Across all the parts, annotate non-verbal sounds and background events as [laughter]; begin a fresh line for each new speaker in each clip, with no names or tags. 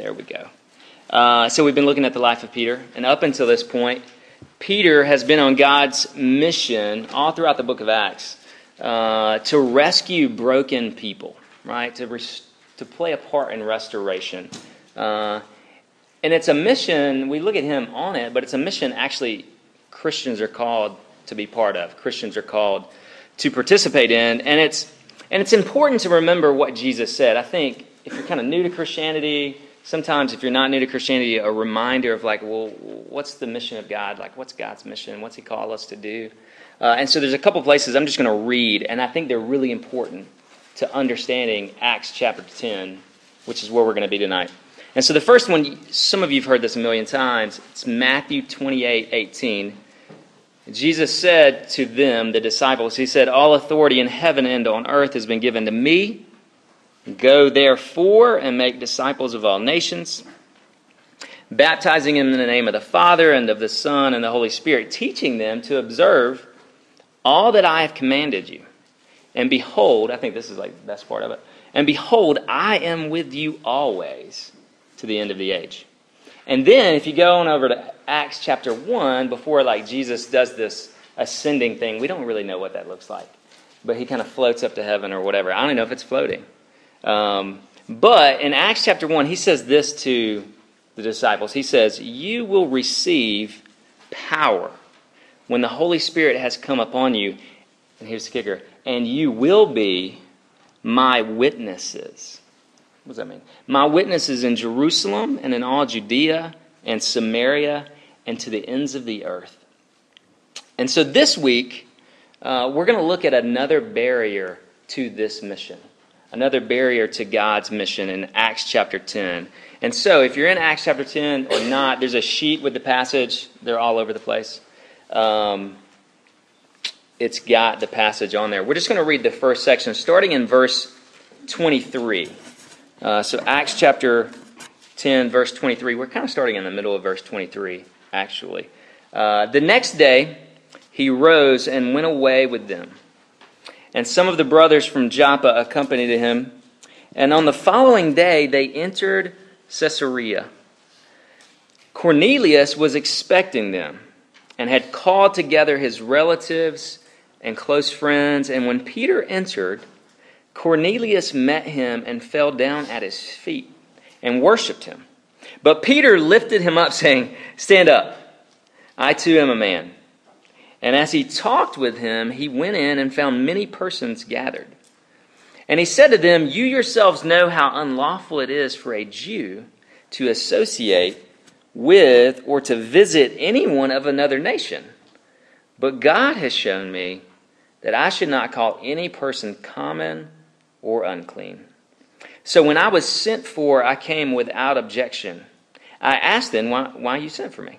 There we go. Uh, so we've been looking at the life of Peter, and up until this point, Peter has been on God's mission all throughout the book of Acts uh, to rescue broken people, right? To, res- to play a part in restoration. Uh, and it's a mission, we look at him on it, but it's a mission actually Christians are called to be part of, Christians are called to participate in. And it's, and it's important to remember what Jesus said. I think if you're kind of new to Christianity, sometimes if you're not new to Christianity, a reminder of like, well, what's the mission of God? Like, what's God's mission? What's He called us to do? Uh, and so there's a couple places I'm just going to read, and I think they're really important to understanding Acts chapter 10, which is where we're going to be tonight. And so the first one, some of you have heard this a million times. It's Matthew 28 18. Jesus said to them, the disciples, He said, All authority in heaven and on earth has been given to me. Go therefore and make disciples of all nations, baptizing them in the name of the Father and of the Son and the Holy Spirit, teaching them to observe all that I have commanded you. And behold, I think this is like the best part of it. And behold, I am with you always to the end of the age. And then if you go on over to Acts chapter 1, before like Jesus does this ascending thing, we don't really know what that looks like. But he kind of floats up to heaven or whatever. I don't know if it's floating. Um, but in Acts chapter 1, he says this to the disciples. He says, You will receive power when the Holy Spirit has come upon you, and here's the kicker, and you will be my witnesses. What does that mean? My witnesses in Jerusalem and in all Judea and Samaria and to the ends of the earth. And so this week, uh, we're going to look at another barrier to this mission, another barrier to God's mission in Acts chapter 10. And so, if you're in Acts chapter 10 or not, there's a sheet with the passage, they're all over the place. Um, it's got the passage on there. We're just going to read the first section, starting in verse 23. Uh, so, Acts chapter 10, verse 23. We're kind of starting in the middle of verse 23, actually. Uh, the next day, he rose and went away with them. And some of the brothers from Joppa accompanied him. And on the following day, they entered Caesarea. Cornelius was expecting them and had called together his relatives and close friends. And when Peter entered, Cornelius met him and fell down at his feet and worshiped him. But Peter lifted him up, saying, Stand up. I too am a man. And as he talked with him, he went in and found many persons gathered. And he said to them, You yourselves know how unlawful it is for a Jew to associate with or to visit anyone of another nation. But God has shown me that I should not call any person common or unclean. So when I was sent for, I came without objection. I asked them, Why, why you sent for me?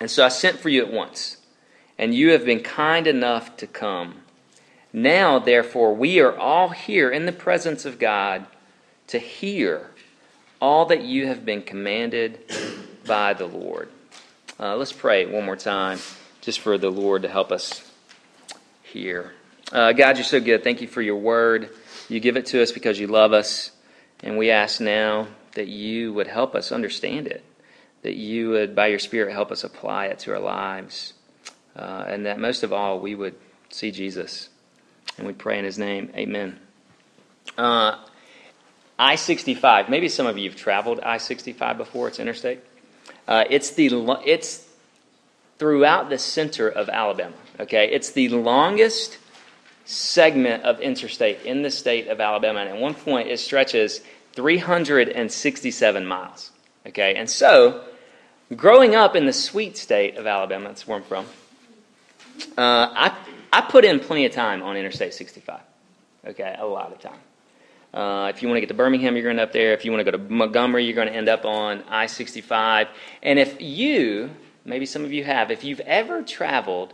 And so I sent for you at once, and you have been kind enough to come. Now, therefore, we are all here in the presence of God to hear all that you have been commanded by the Lord. Uh, let's pray one more time, just for the Lord to help us here. Uh, God, you're so good. Thank you for your word. You give it to us because you love us. And we ask now that you would help us understand it, that you would, by your Spirit, help us apply it to our lives. Uh, and that most of all, we would see Jesus. And we pray in his name. Amen. Uh, I 65. Maybe some of you have traveled I 65 before. It's interstate. Uh, it's, the, it's throughout the center of Alabama. Okay? It's the longest segment of interstate in the state of Alabama. And at one point, it stretches 367 miles. Okay? And so, growing up in the sweet state of Alabama, that's where I'm from, uh, I, I put in plenty of time on Interstate 65. Okay? A lot of time. Uh, if you want to get to Birmingham, you're going to end up there. If you want to go to Montgomery, you're going to end up on I 65. And if you, maybe some of you have, if you've ever traveled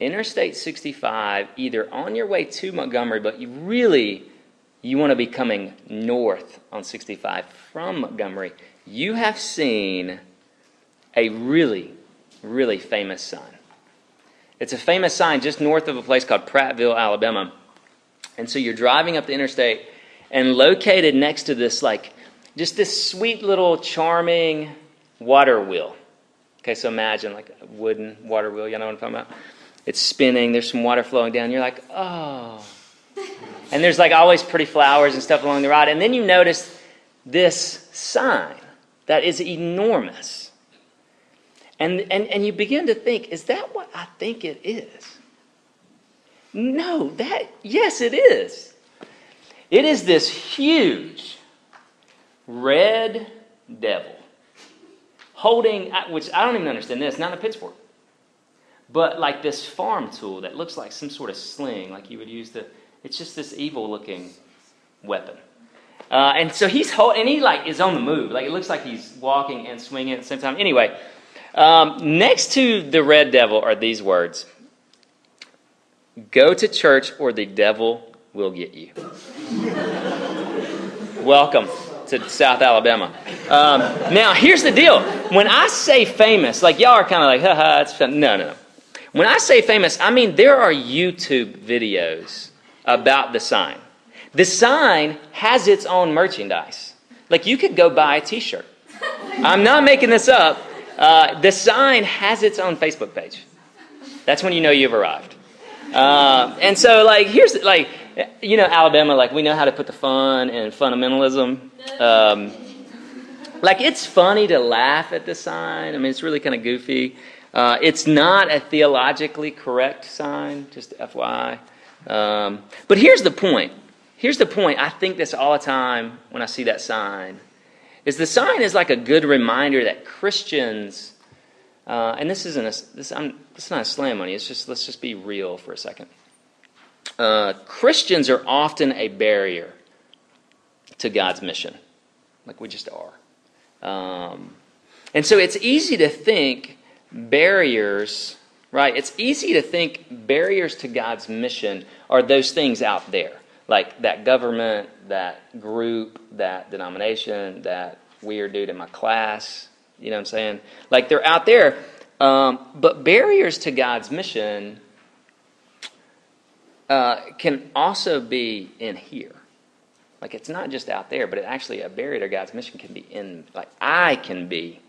Interstate 65, either on your way to Montgomery, but you really you want to be coming north on 65 from Montgomery, you have seen a really, really famous sign. It's a famous sign just north of a place called Prattville, Alabama. And so you're driving up the interstate, and located next to this, like, just this sweet little charming water wheel. Okay, so imagine like a wooden water wheel, you know what I'm talking about? It's spinning, there's some water flowing down. You're like, oh. [laughs] And there's like always pretty flowers and stuff along the ride. And then you notice this sign that is enormous. And, and, and you begin to think, is that what I think it is? No, that, yes, it is. It is this huge red devil holding, which I don't even understand this, not a pitchfork, but like this farm tool that looks like some sort of sling, like you would use to, it's just this evil looking weapon. Uh, and so he's holding, and he like is on the move. Like it looks like he's walking and swinging at the same time. Anyway, um, next to the red devil are these words Go to church or the devil will get you. Welcome to South Alabama. Um, now, here's the deal. When I say famous, like y'all are kind of like, haha, it's fun. No, no. No. When I say famous, I mean there are YouTube videos about the sign. The sign has its own merchandise. Like you could go buy a t shirt. I'm not making this up. Uh, the sign has its own Facebook page. That's when you know you've arrived. Uh, and so, like, here's like, you know, Alabama, like, we know how to put the fun in fundamentalism. Um, like, it's funny to laugh at the sign. I mean, it's really kind of goofy. Uh, it's not a theologically correct sign, just FYI. Um, but here's the point. Here's the point. I think this all the time when I see that sign. Is the sign is like a good reminder that Christians uh, and this isn't a, this, I'm, this is not a slam on you. It's just let's just be real for a second. Uh, Christians are often a barrier to God's mission, like we just are. Um, and so it's easy to think barriers, right? It's easy to think barriers to God's mission are those things out there, like that government, that group, that denomination, that weird dude in my class, you know what I'm saying? Like they're out there. Um, but barriers to God's mission uh, can also be in here. Like it's not just out there, but it actually a barrier to God's mission can be in. Like I can be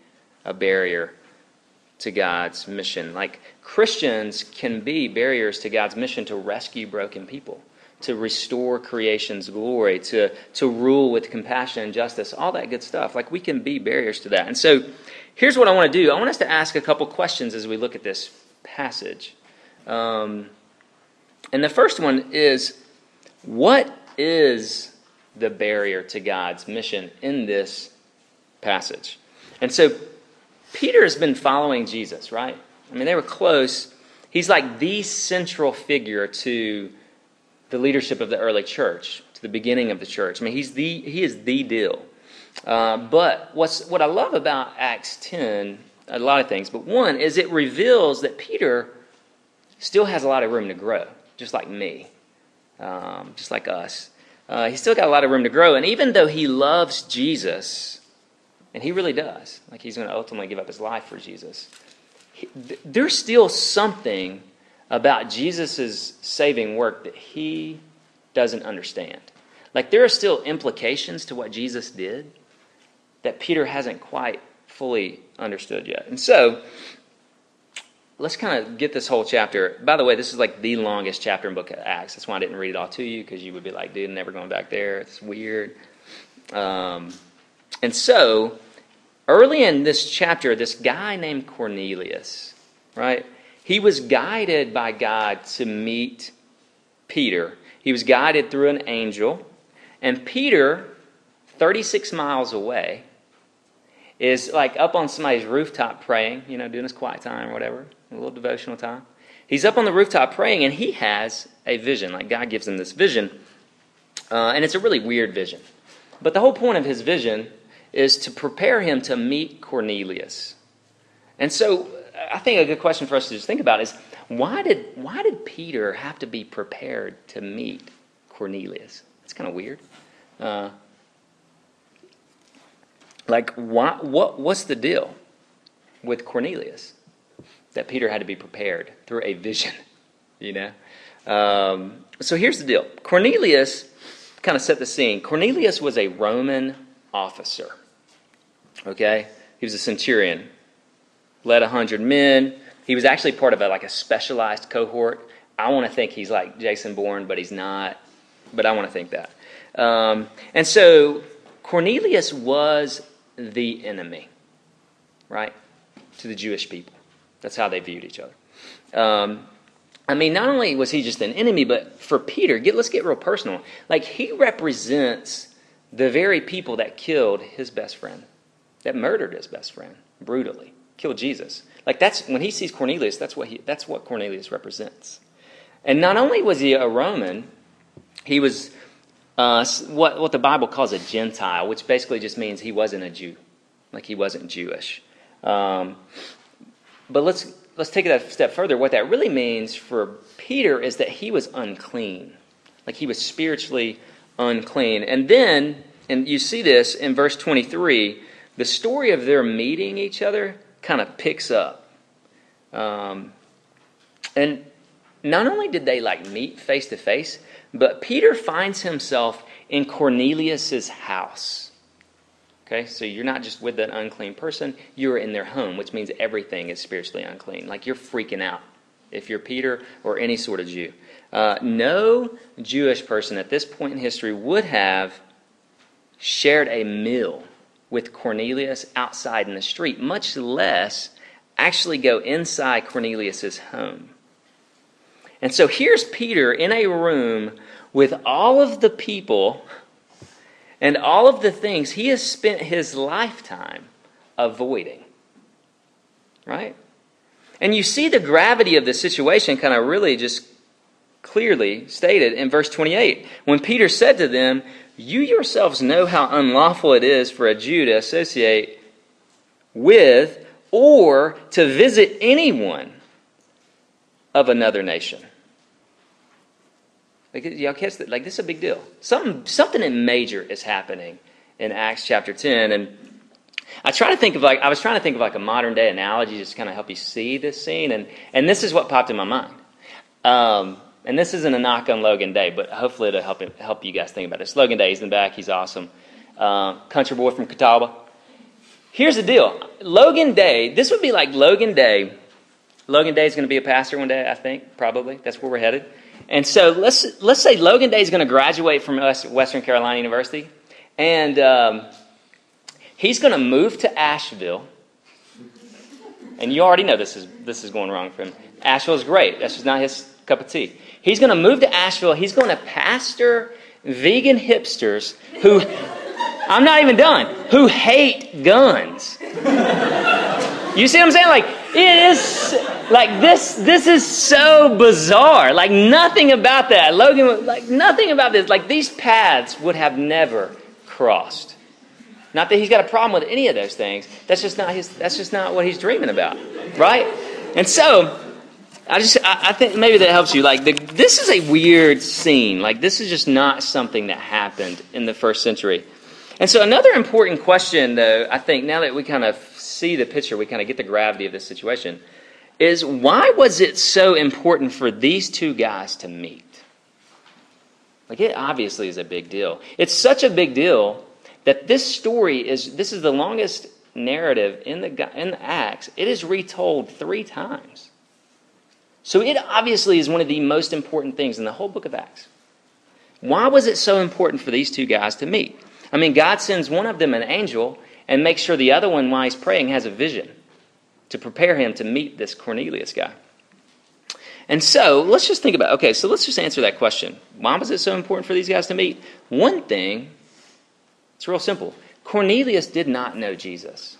a barrier to God's mission. Like Christians can be barriers to God's mission to rescue broken people to restore creation's glory, to, to rule with compassion and justice, all that good stuff. Like we can be barriers to that. And so here's what I want to do I want us to ask a couple questions as we look at this passage. Um, and the first one is what is the barrier to God's mission in this passage? And so Peter has been following Jesus, right? I mean, they were close. He's like the central figure to the leadership of the early church, to the beginning of the church. I mean, he's the, he is the deal. Uh, but what's, what I love about Acts 10, a lot of things, but one is it reveals that Peter still has a lot of room to grow, just like me, um, just like us. Uh, he's still got a lot of room to grow. And even though he loves Jesus, and he really does, like he's going to ultimately give up his life for Jesus, he, th- there's still something about Jesus' saving work that he doesn't understand. Like, there are still implications to what Jesus did that Peter hasn't quite fully understood yet. And so, let's kind of get this whole chapter. By the way, this is like the longest chapter in book of Acts. That's why I didn't read it all to you, because you would be like, dude, never going back there. It's weird. Um, and so, early in this chapter, this guy named Cornelius, right? He was guided by God to meet Peter. He was guided through an angel. And Peter, 36 miles away, is like up on somebody's rooftop praying, you know, doing his quiet time or whatever, a little devotional time. He's up on the rooftop praying and he has a vision. Like God gives him this vision Uh, and it's a really weird vision. But the whole point of his vision is to prepare him to meet Cornelius. And so I think a good question for us to just think about is why did, why did Peter have to be prepared to meet Cornelius? It's kind of weird. Uh, like, why, what, what's the deal with Cornelius that Peter had to be prepared through a vision? [laughs] You know? Um, so here's the deal Cornelius, kind of set the scene. Cornelius was a Roman officer. Okay? He was a centurion, led 100 men. He was actually part of a, like a specialized cohort. I want to think he's like Jason Bourne, but he's not. But I want to think that. Um, and so Cornelius was the enemy, right? To the Jewish people. That's how they viewed each other. Um, I mean, not only was he just an enemy, but for Peter, get, let's get real personal. Like, he represents the very people that killed his best friend, that murdered his best friend brutally, killed Jesus. Like, that's when he sees Cornelius, that's what, he, that's what Cornelius represents. And not only was he a Roman, he was uh, what, what the Bible calls a Gentile, which basically just means he wasn't a Jew, like he wasn't Jewish. Um, but let's, let's take it a step further. What that really means for Peter is that he was unclean, like he was spiritually unclean. And then, and you see this in verse 23, the story of their meeting each other kind of picks up. Um, and not only did they like meet face to face, but Peter finds himself in Cornelius's house. Okay, so you're not just with that unclean person, you're in their home, which means everything is spiritually unclean. Like you're freaking out if you're Peter or any sort of Jew. Uh, no Jewish person at this point in history would have shared a meal with Cornelius outside in the street, much less actually go inside Cornelius's home. And so here's Peter in a room with all of the people and all of the things he has spent his lifetime avoiding. Right? And you see the gravity of the situation kind of really just clearly stated in verse 28 when Peter said to them, You yourselves know how unlawful it is for a Jew to associate with or to visit anyone of another nation. Like, y'all catch that? Like, this is a big deal. Something, something major is happening in Acts chapter 10. And I try to think of like, I was trying to think of like a modern day analogy just to kind of help you see this scene. And, and this is what popped in my mind. Um, and this isn't a knock on Logan Day, but hopefully it'll help, help you guys think about this. Logan Day, he's in the back. He's awesome. Uh, country boy from Catawba. Here's the deal. Logan Day, this would be like Logan Day. Logan Day is going to be a pastor one day, I think, probably. That's where we're headed. And so let's, let's say Logan Day is going to graduate from Western Carolina University, and um, he's going to move to Asheville. And you already know this is, this is going wrong for him. Asheville is great. That's just not his cup of tea. He's going to move to Asheville. He's going to pastor vegan hipsters who, [laughs] I'm not even done, who hate guns. You see what I'm saying? Like, it is like this this is so bizarre. Like nothing about that. Logan like nothing about this. Like these paths would have never crossed. Not that he's got a problem with any of those things. That's just not his that's just not what he's dreaming about. Right? And so I just I, I think maybe that helps you. Like the, this is a weird scene. Like this is just not something that happened in the first century. And so another important question though, I think now that we kind of see the picture, we kind of get the gravity of this situation is why was it so important for these two guys to meet? Like it obviously is a big deal. It's such a big deal that this story is this is the longest narrative in the in the Acts. It is retold 3 times. So it obviously is one of the most important things in the whole book of Acts. Why was it so important for these two guys to meet? I mean, God sends one of them an angel and makes sure the other one, while he's praying, has a vision to prepare him to meet this Cornelius guy. And so let's just think about okay, so let's just answer that question. Why was it so important for these guys to meet? One thing, it's real simple. Cornelius did not know Jesus.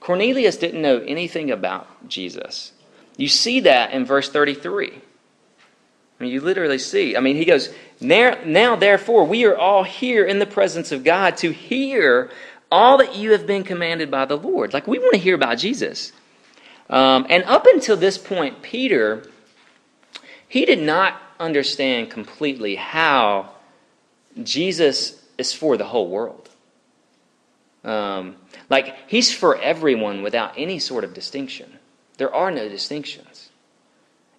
Cornelius didn't know anything about Jesus. You see that in verse 33. I mean, you literally see. I mean, he goes, now, now, therefore, we are all here in the presence of God to hear all that you have been commanded by the Lord. Like, we want to hear about Jesus. Um, and up until this point, Peter, he did not understand completely how Jesus is for the whole world. Um, like, he's for everyone without any sort of distinction. There are no distinctions.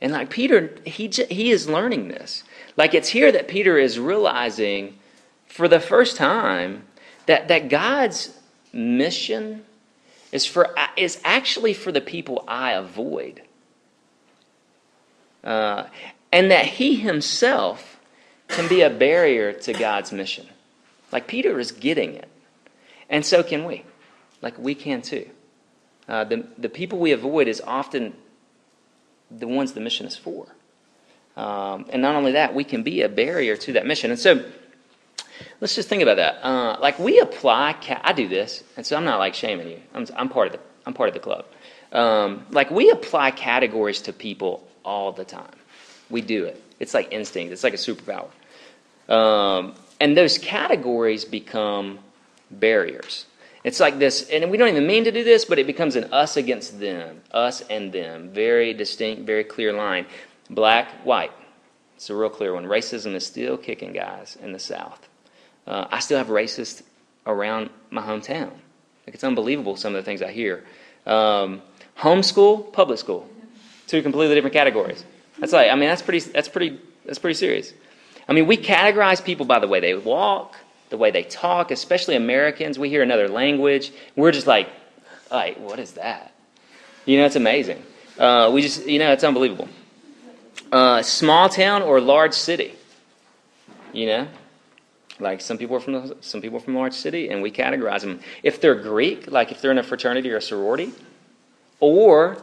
And like Peter, he, he is learning this. Like it's here that Peter is realizing for the first time that, that God's mission is, for, is actually for the people I avoid. Uh, and that he himself can be a barrier to God's mission. Like Peter is getting it. And so can we. Like we can too. Uh, the, the people we avoid is often the ones the mission is for. Um, and not only that, we can be a barrier to that mission. And so let's just think about that. Uh, like we apply, ca- I do this, and so I'm not like shaming you. I'm, I'm part of the I'm part of the club. Um, like we apply categories to people all the time. We do it. It's like instinct. It's like a superpower. Um, and those categories become barriers. It's like this, and we don't even mean to do this, but it becomes an us against them, us and them. Very distinct, very clear line. Black, white. It's a real clear one. Racism is still kicking guys in the South. Uh, I still have racists around my hometown. Like it's unbelievable some of the things I hear. Um, homeschool, public school, two completely different categories. That's like, I mean, that's pretty, that's pretty, that's pretty serious. I mean, we categorize people by the way they walk, the way they talk, especially Americans. We hear another language. We're just like, like, what is that? You know, it's amazing. Uh, we just, you know, it's unbelievable. Uh, small town or large city. You know, like some people are from some people are from large city, and we categorize them. If they're Greek, like if they're in a fraternity or a sorority, or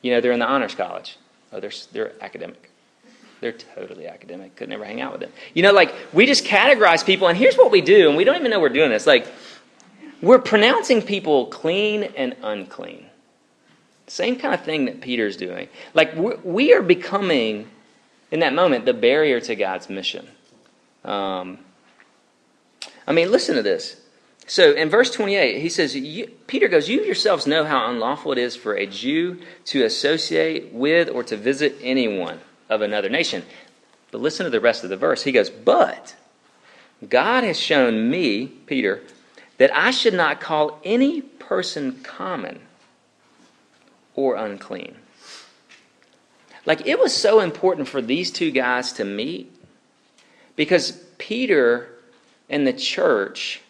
you know, they're in the honors college. Oh, they're they're academic. They're totally academic. Could never hang out with them. You know, like we just categorize people, and here's what we do, and we don't even know we're doing this. Like we're pronouncing people clean and unclean. Same kind of thing that Peter's doing. Like we are becoming, in that moment, the barrier to God's mission. Um, I mean, listen to this. So in verse 28, he says, Peter goes, You yourselves know how unlawful it is for a Jew to associate with or to visit anyone of another nation. But listen to the rest of the verse. He goes, But God has shown me, Peter, that I should not call any person common or unclean. Like it was so important for these two guys to meet because Peter and the church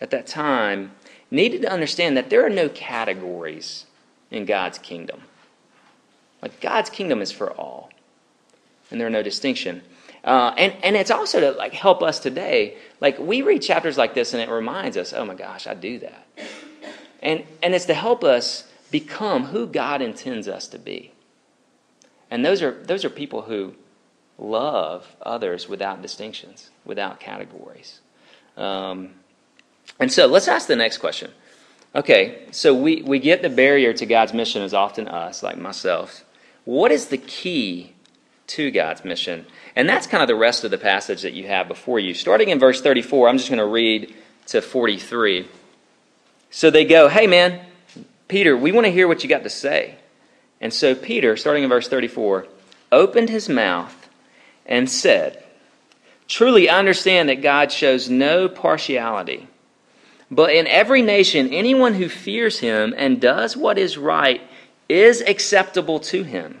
at that time needed to understand that there are no categories in God's kingdom. Like God's kingdom is for all and there are no distinction. Uh, and, and it's also to like help us today. Like we read chapters like this and it reminds us, oh my gosh, I do that. And, and it's to help us become who God intends us to be. And those are, those are people who love others without distinctions, without categories. Um, and so let's ask the next question. Okay, so we, we get the barrier to God's mission is often us, like myself. What is the key to God's mission. And that's kind of the rest of the passage that you have before you. Starting in verse 34, I'm just going to read to 43. So they go, Hey, man, Peter, we want to hear what you got to say. And so Peter, starting in verse 34, opened his mouth and said, Truly, I understand that God shows no partiality. But in every nation, anyone who fears him and does what is right is acceptable to him.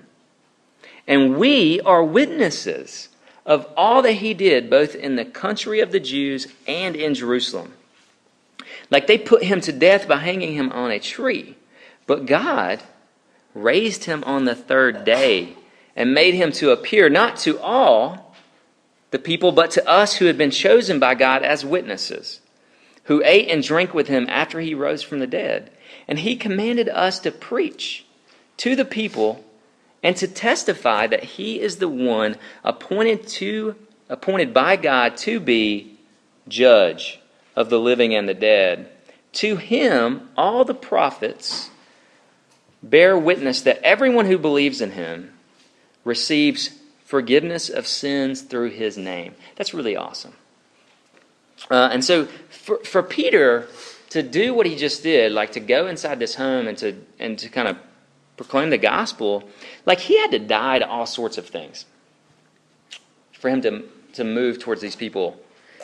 And we are witnesses of all that he did, both in the country of the Jews and in Jerusalem. Like they put him to death by hanging him on a tree. But God raised him on the third day, and made him to appear not to all the people, but to us who had been chosen by God as witnesses, who ate and drank with him after he rose from the dead. And he commanded us to preach to the people and to testify that he is the one appointed to appointed by God to be judge of the living and the dead. To him all the prophets bear witness that everyone who believes in him receives forgiveness of sins through his name. That's really awesome. Uh, and so for, for Peter to do what he just did, like to go inside this home and to, and to kind of proclaim the gospel, like he had to die to all sorts of things for him to, to move towards these people.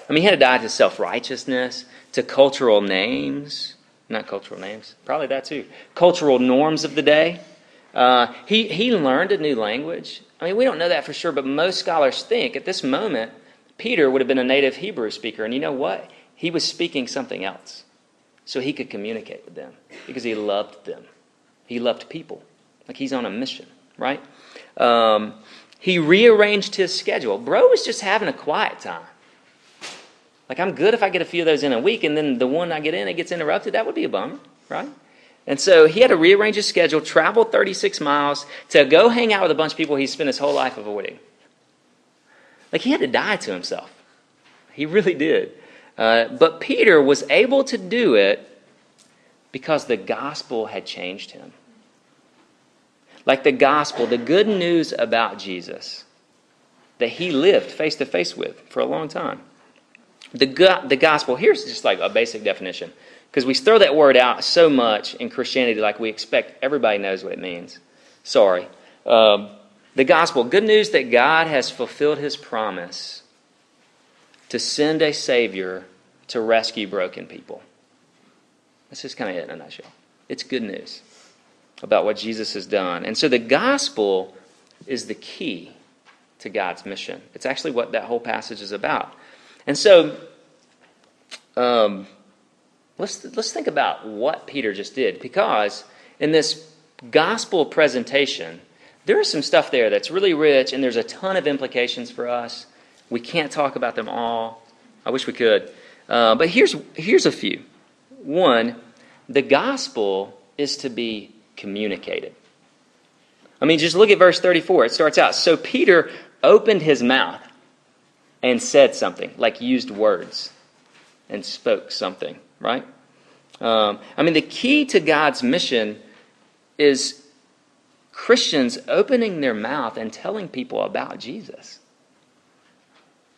I mean, he had to die to self righteousness, to cultural names, not cultural names, probably that too, cultural norms of the day. Uh, he, he learned a new language. I mean, we don't know that for sure, but most scholars think at this moment, Peter would have been a native Hebrew speaker. And you know what? He was speaking something else so he could communicate with them because he loved them. He loved people. Like he's on a mission, right? Um, he rearranged his schedule. Bro was just having a quiet time. Like, I'm good if I get a few of those in a week, and then the one I get in, it gets interrupted. That would be a bummer, right? And so he had to rearrange his schedule, travel 36 miles to go hang out with a bunch of people he spent his whole life avoiding. Like, he had to die to himself. He really did. Uh, but Peter was able to do it because the gospel had changed him. Like the gospel, the good news about Jesus that he lived face to face with for a long time the, the gospel, here's just like a basic definition, because we throw that word out so much in Christianity, like we expect everybody knows what it means. Sorry. Um, the gospel, good news that God has fulfilled his promise to send a Savior to rescue broken people. That's just kind of it in a nutshell. It's good news about what Jesus has done. And so the gospel is the key to God's mission. It's actually what that whole passage is about. And so, um, let's, let's think about what Peter just did, because in this gospel presentation, there is some stuff there that's really rich, and there's a ton of implications for us. We can't talk about them all. I wish we could. Uh, but here's, here's a few. One, the gospel is to be communicated. I mean, just look at verse 34. It starts out So Peter opened his mouth and said something, like used words and spoke something, right? Um, I mean, the key to God's mission is Christians opening their mouth and telling people about Jesus,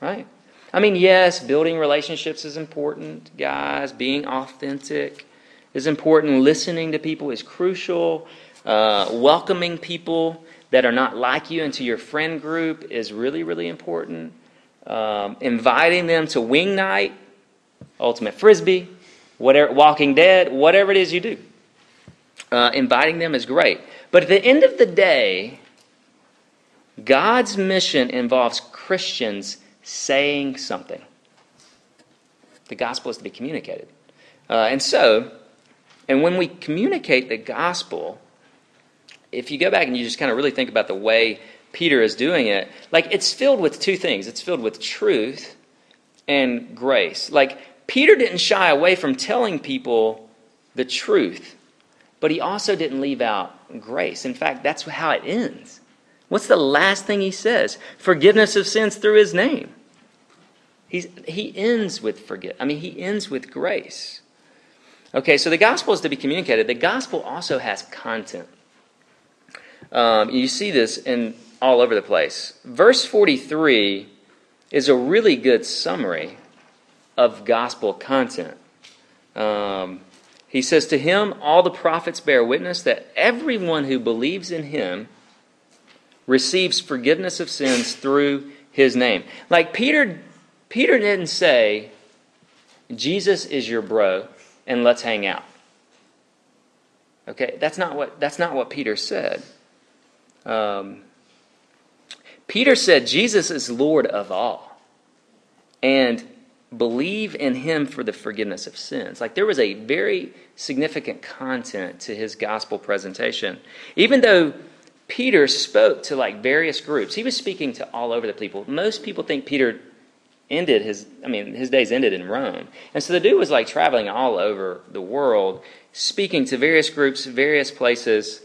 right? I mean, yes, building relationships is important, guys. Being authentic is important. Listening to people is crucial. Uh, welcoming people that are not like you into your friend group is really, really important um, inviting them to wing night, ultimate frisbee, whatever, Walking Dead, whatever it is you do. Uh, inviting them is great. But at the end of the day, God's mission involves Christians saying something. The gospel is to be communicated. Uh, and so, and when we communicate the gospel, if you go back and you just kind of really think about the way Peter is doing it, like it's filled with two things it's filled with truth and grace. Like Peter didn't shy away from telling people the truth, but he also didn't leave out grace. In fact, that's how it ends. What's the last thing he says? Forgiveness of sins through his name. He's, he ends with forget. I mean, he ends with grace. Okay, so the gospel is to be communicated. The gospel also has content. Um, you see this in all over the place. Verse 43 is a really good summary of gospel content. Um, he says, To him all the prophets bear witness that everyone who believes in him receives forgiveness of sins through his name. Like Peter, Peter didn't say, Jesus is your bro, and let's hang out. Okay, that's not what that's not what Peter said. Um, Peter said Jesus is Lord of all and believe in him for the forgiveness of sins. Like there was a very significant content to his gospel presentation. Even though Peter spoke to like various groups. He was speaking to all over the people. Most people think Peter ended his I mean his days ended in Rome. And so the dude was like traveling all over the world speaking to various groups, various places.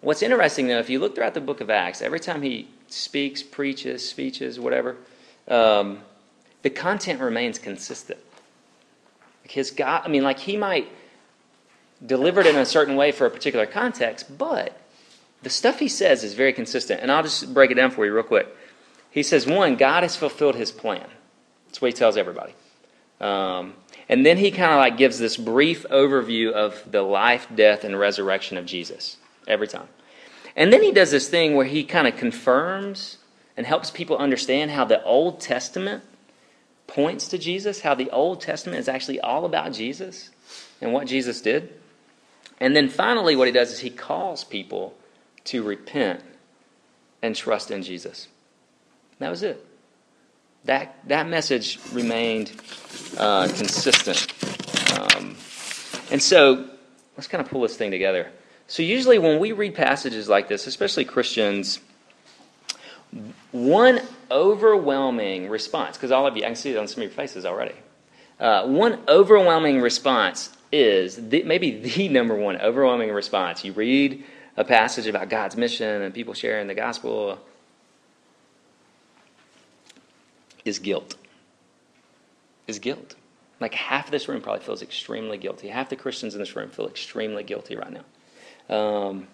What's interesting though, if you look throughout the book of Acts, every time he speaks, preaches, speeches, whatever, um, the content remains consistent. His God, I mean, like he might deliver it in a certain way for a particular context, but the stuff he says is very consistent. And I'll just break it down for you real quick. He says, one, God has fulfilled his plan. That's what he tells everybody. Um, and then he kind of like gives this brief overview of the life, death, and resurrection of Jesus every time. And then he does this thing where he kind of confirms and helps people understand how the Old Testament points to Jesus, how the Old Testament is actually all about Jesus and what Jesus did. And then finally, what he does is he calls people to repent and trust in Jesus. That was it. That, that message remained uh, consistent. Um, and so, let's kind of pull this thing together. So, usually when we read passages like this, especially Christians, one overwhelming response, because all of you, I can see it on some of your faces already. Uh, one overwhelming response is the, maybe the [laughs] number one overwhelming response. You read a passage about God's mission and people sharing the gospel is guilt. Is guilt. Like half of this room probably feels extremely guilty. Half the Christians in this room feel extremely guilty right now. Um,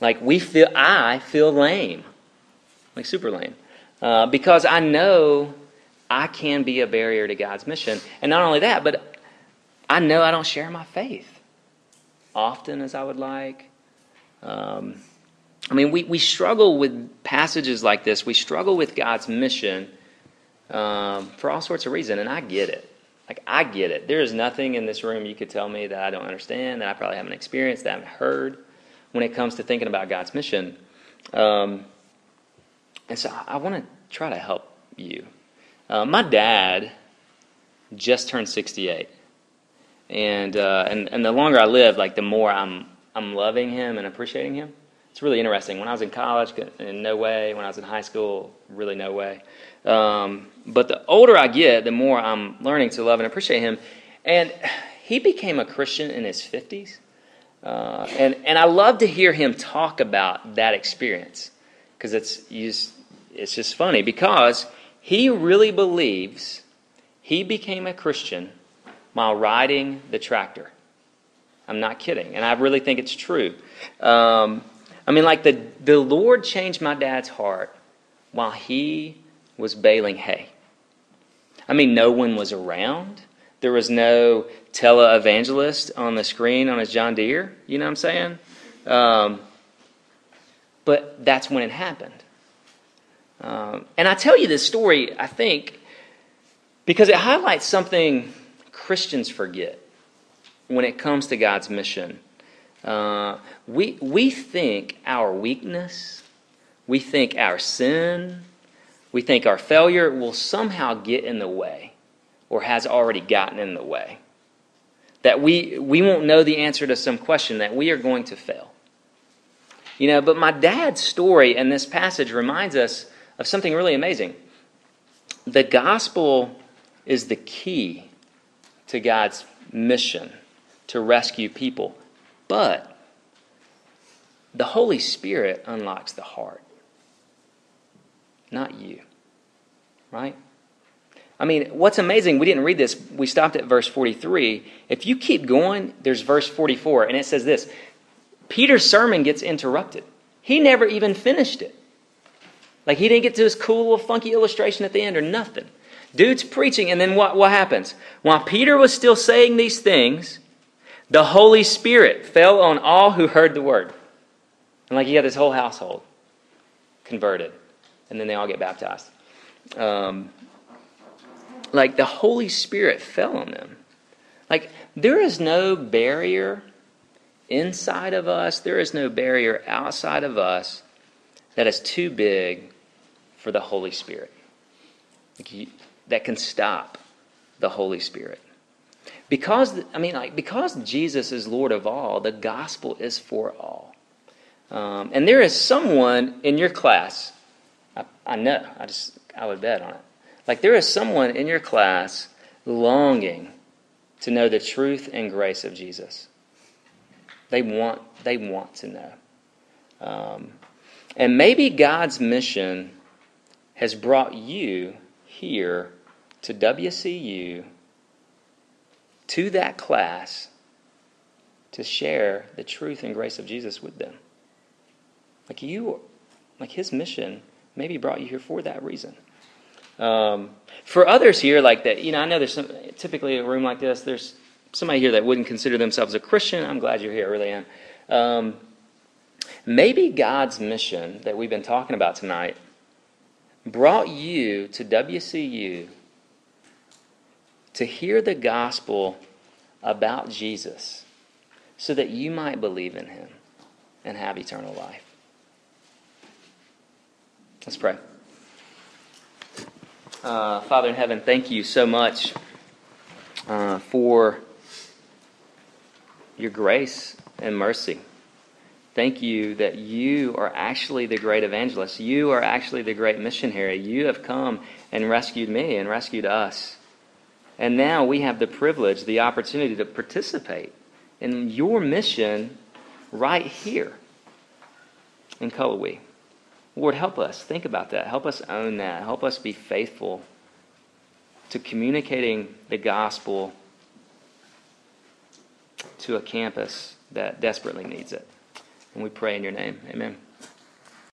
like we feel, I feel lame, like super lame, uh, because I know I can be a barrier to God's mission. And not only that, but I know I don't share my faith often as I would like. Um, I mean, we, we struggle with passages like this. We struggle with God's mission um, for all sorts of reasons, and I get it. Like, I get it. There is nothing in this room you could tell me that I don't understand, that I probably haven't experienced, that I haven't heard when it comes to thinking about God's mission. Um, and so I, want to try to help you. Uh, my dad just turned 68. And, uh, and, and the longer I live, like, the more I'm I'm loving him and appreciating him. It's really interesting. When I was in college, in no way. When I was in high school, really no way. Um, but the older I get, the more I'm learning to love and appreciate him. And he became a Christian in his 50s. Uh, and, and I love to hear him talk about that experience because it's, it's just funny because he really believes he became a Christian while riding the tractor. I'm not kidding. And I really think it's true. Um, I mean, like the, the Lord changed my dad's heart while he was baling hay. I mean, no one was around. There was no televangelist on the screen on his John Deere. You know what I'm saying? Um, but that's when it happened. Um, and I tell you this story, I think, because it highlights something Christians forget when it comes to God's mission. Uh, we, we think our weakness, we think our sin, we think our failure will somehow get in the way or has already gotten in the way. That we, we won't know the answer to some question, that we are going to fail. You know, but my dad's story and this passage reminds us of something really amazing. The gospel is the key to God's mission to rescue people. But the Holy Spirit unlocks the heart, not you. Right? I mean, what's amazing, we didn't read this, we stopped at verse 43. If you keep going, there's verse 44, and it says this Peter's sermon gets interrupted. He never even finished it. Like, he didn't get to his cool little funky illustration at the end or nothing. Dude's preaching, and then what, what happens? While Peter was still saying these things, the Holy Spirit fell on all who heard the word. And like you got this whole household converted, and then they all get baptized. Um, like the Holy Spirit fell on them. Like there is no barrier inside of us, there is no barrier outside of us that is too big for the Holy Spirit. Like that can stop the Holy Spirit. Because, I mean, like, because Jesus is Lord of all, the gospel is for all. Um, and there is someone in your class, I, I know, I just, I would bet on it. Like there is someone in your class longing to know the truth and grace of Jesus. They want, they want to know. Um, and maybe God's mission has brought you here to WCU, to that class, to share the truth and grace of Jesus with them. Like you, like his mission maybe brought you here for that reason. Um, for others here, like that, you know, I know there's some, typically a room like this, there's somebody here that wouldn't consider themselves a Christian. I'm glad you're here, I really am. Um, maybe God's mission that we've been talking about tonight brought you to WCU to hear the gospel about Jesus so that you might believe in him and have eternal life. Let's pray. Uh, Father in heaven, thank you so much uh, for your grace and mercy. Thank you that you are actually the great evangelist. You are actually the great missionary. You have come and rescued me and rescued us. And now we have the privilege, the opportunity to participate in your mission right here in Cullowhee. Lord, help us think about that. Help us own that. Help us be faithful to communicating the gospel to a campus that desperately needs it. And we pray in your name. Amen.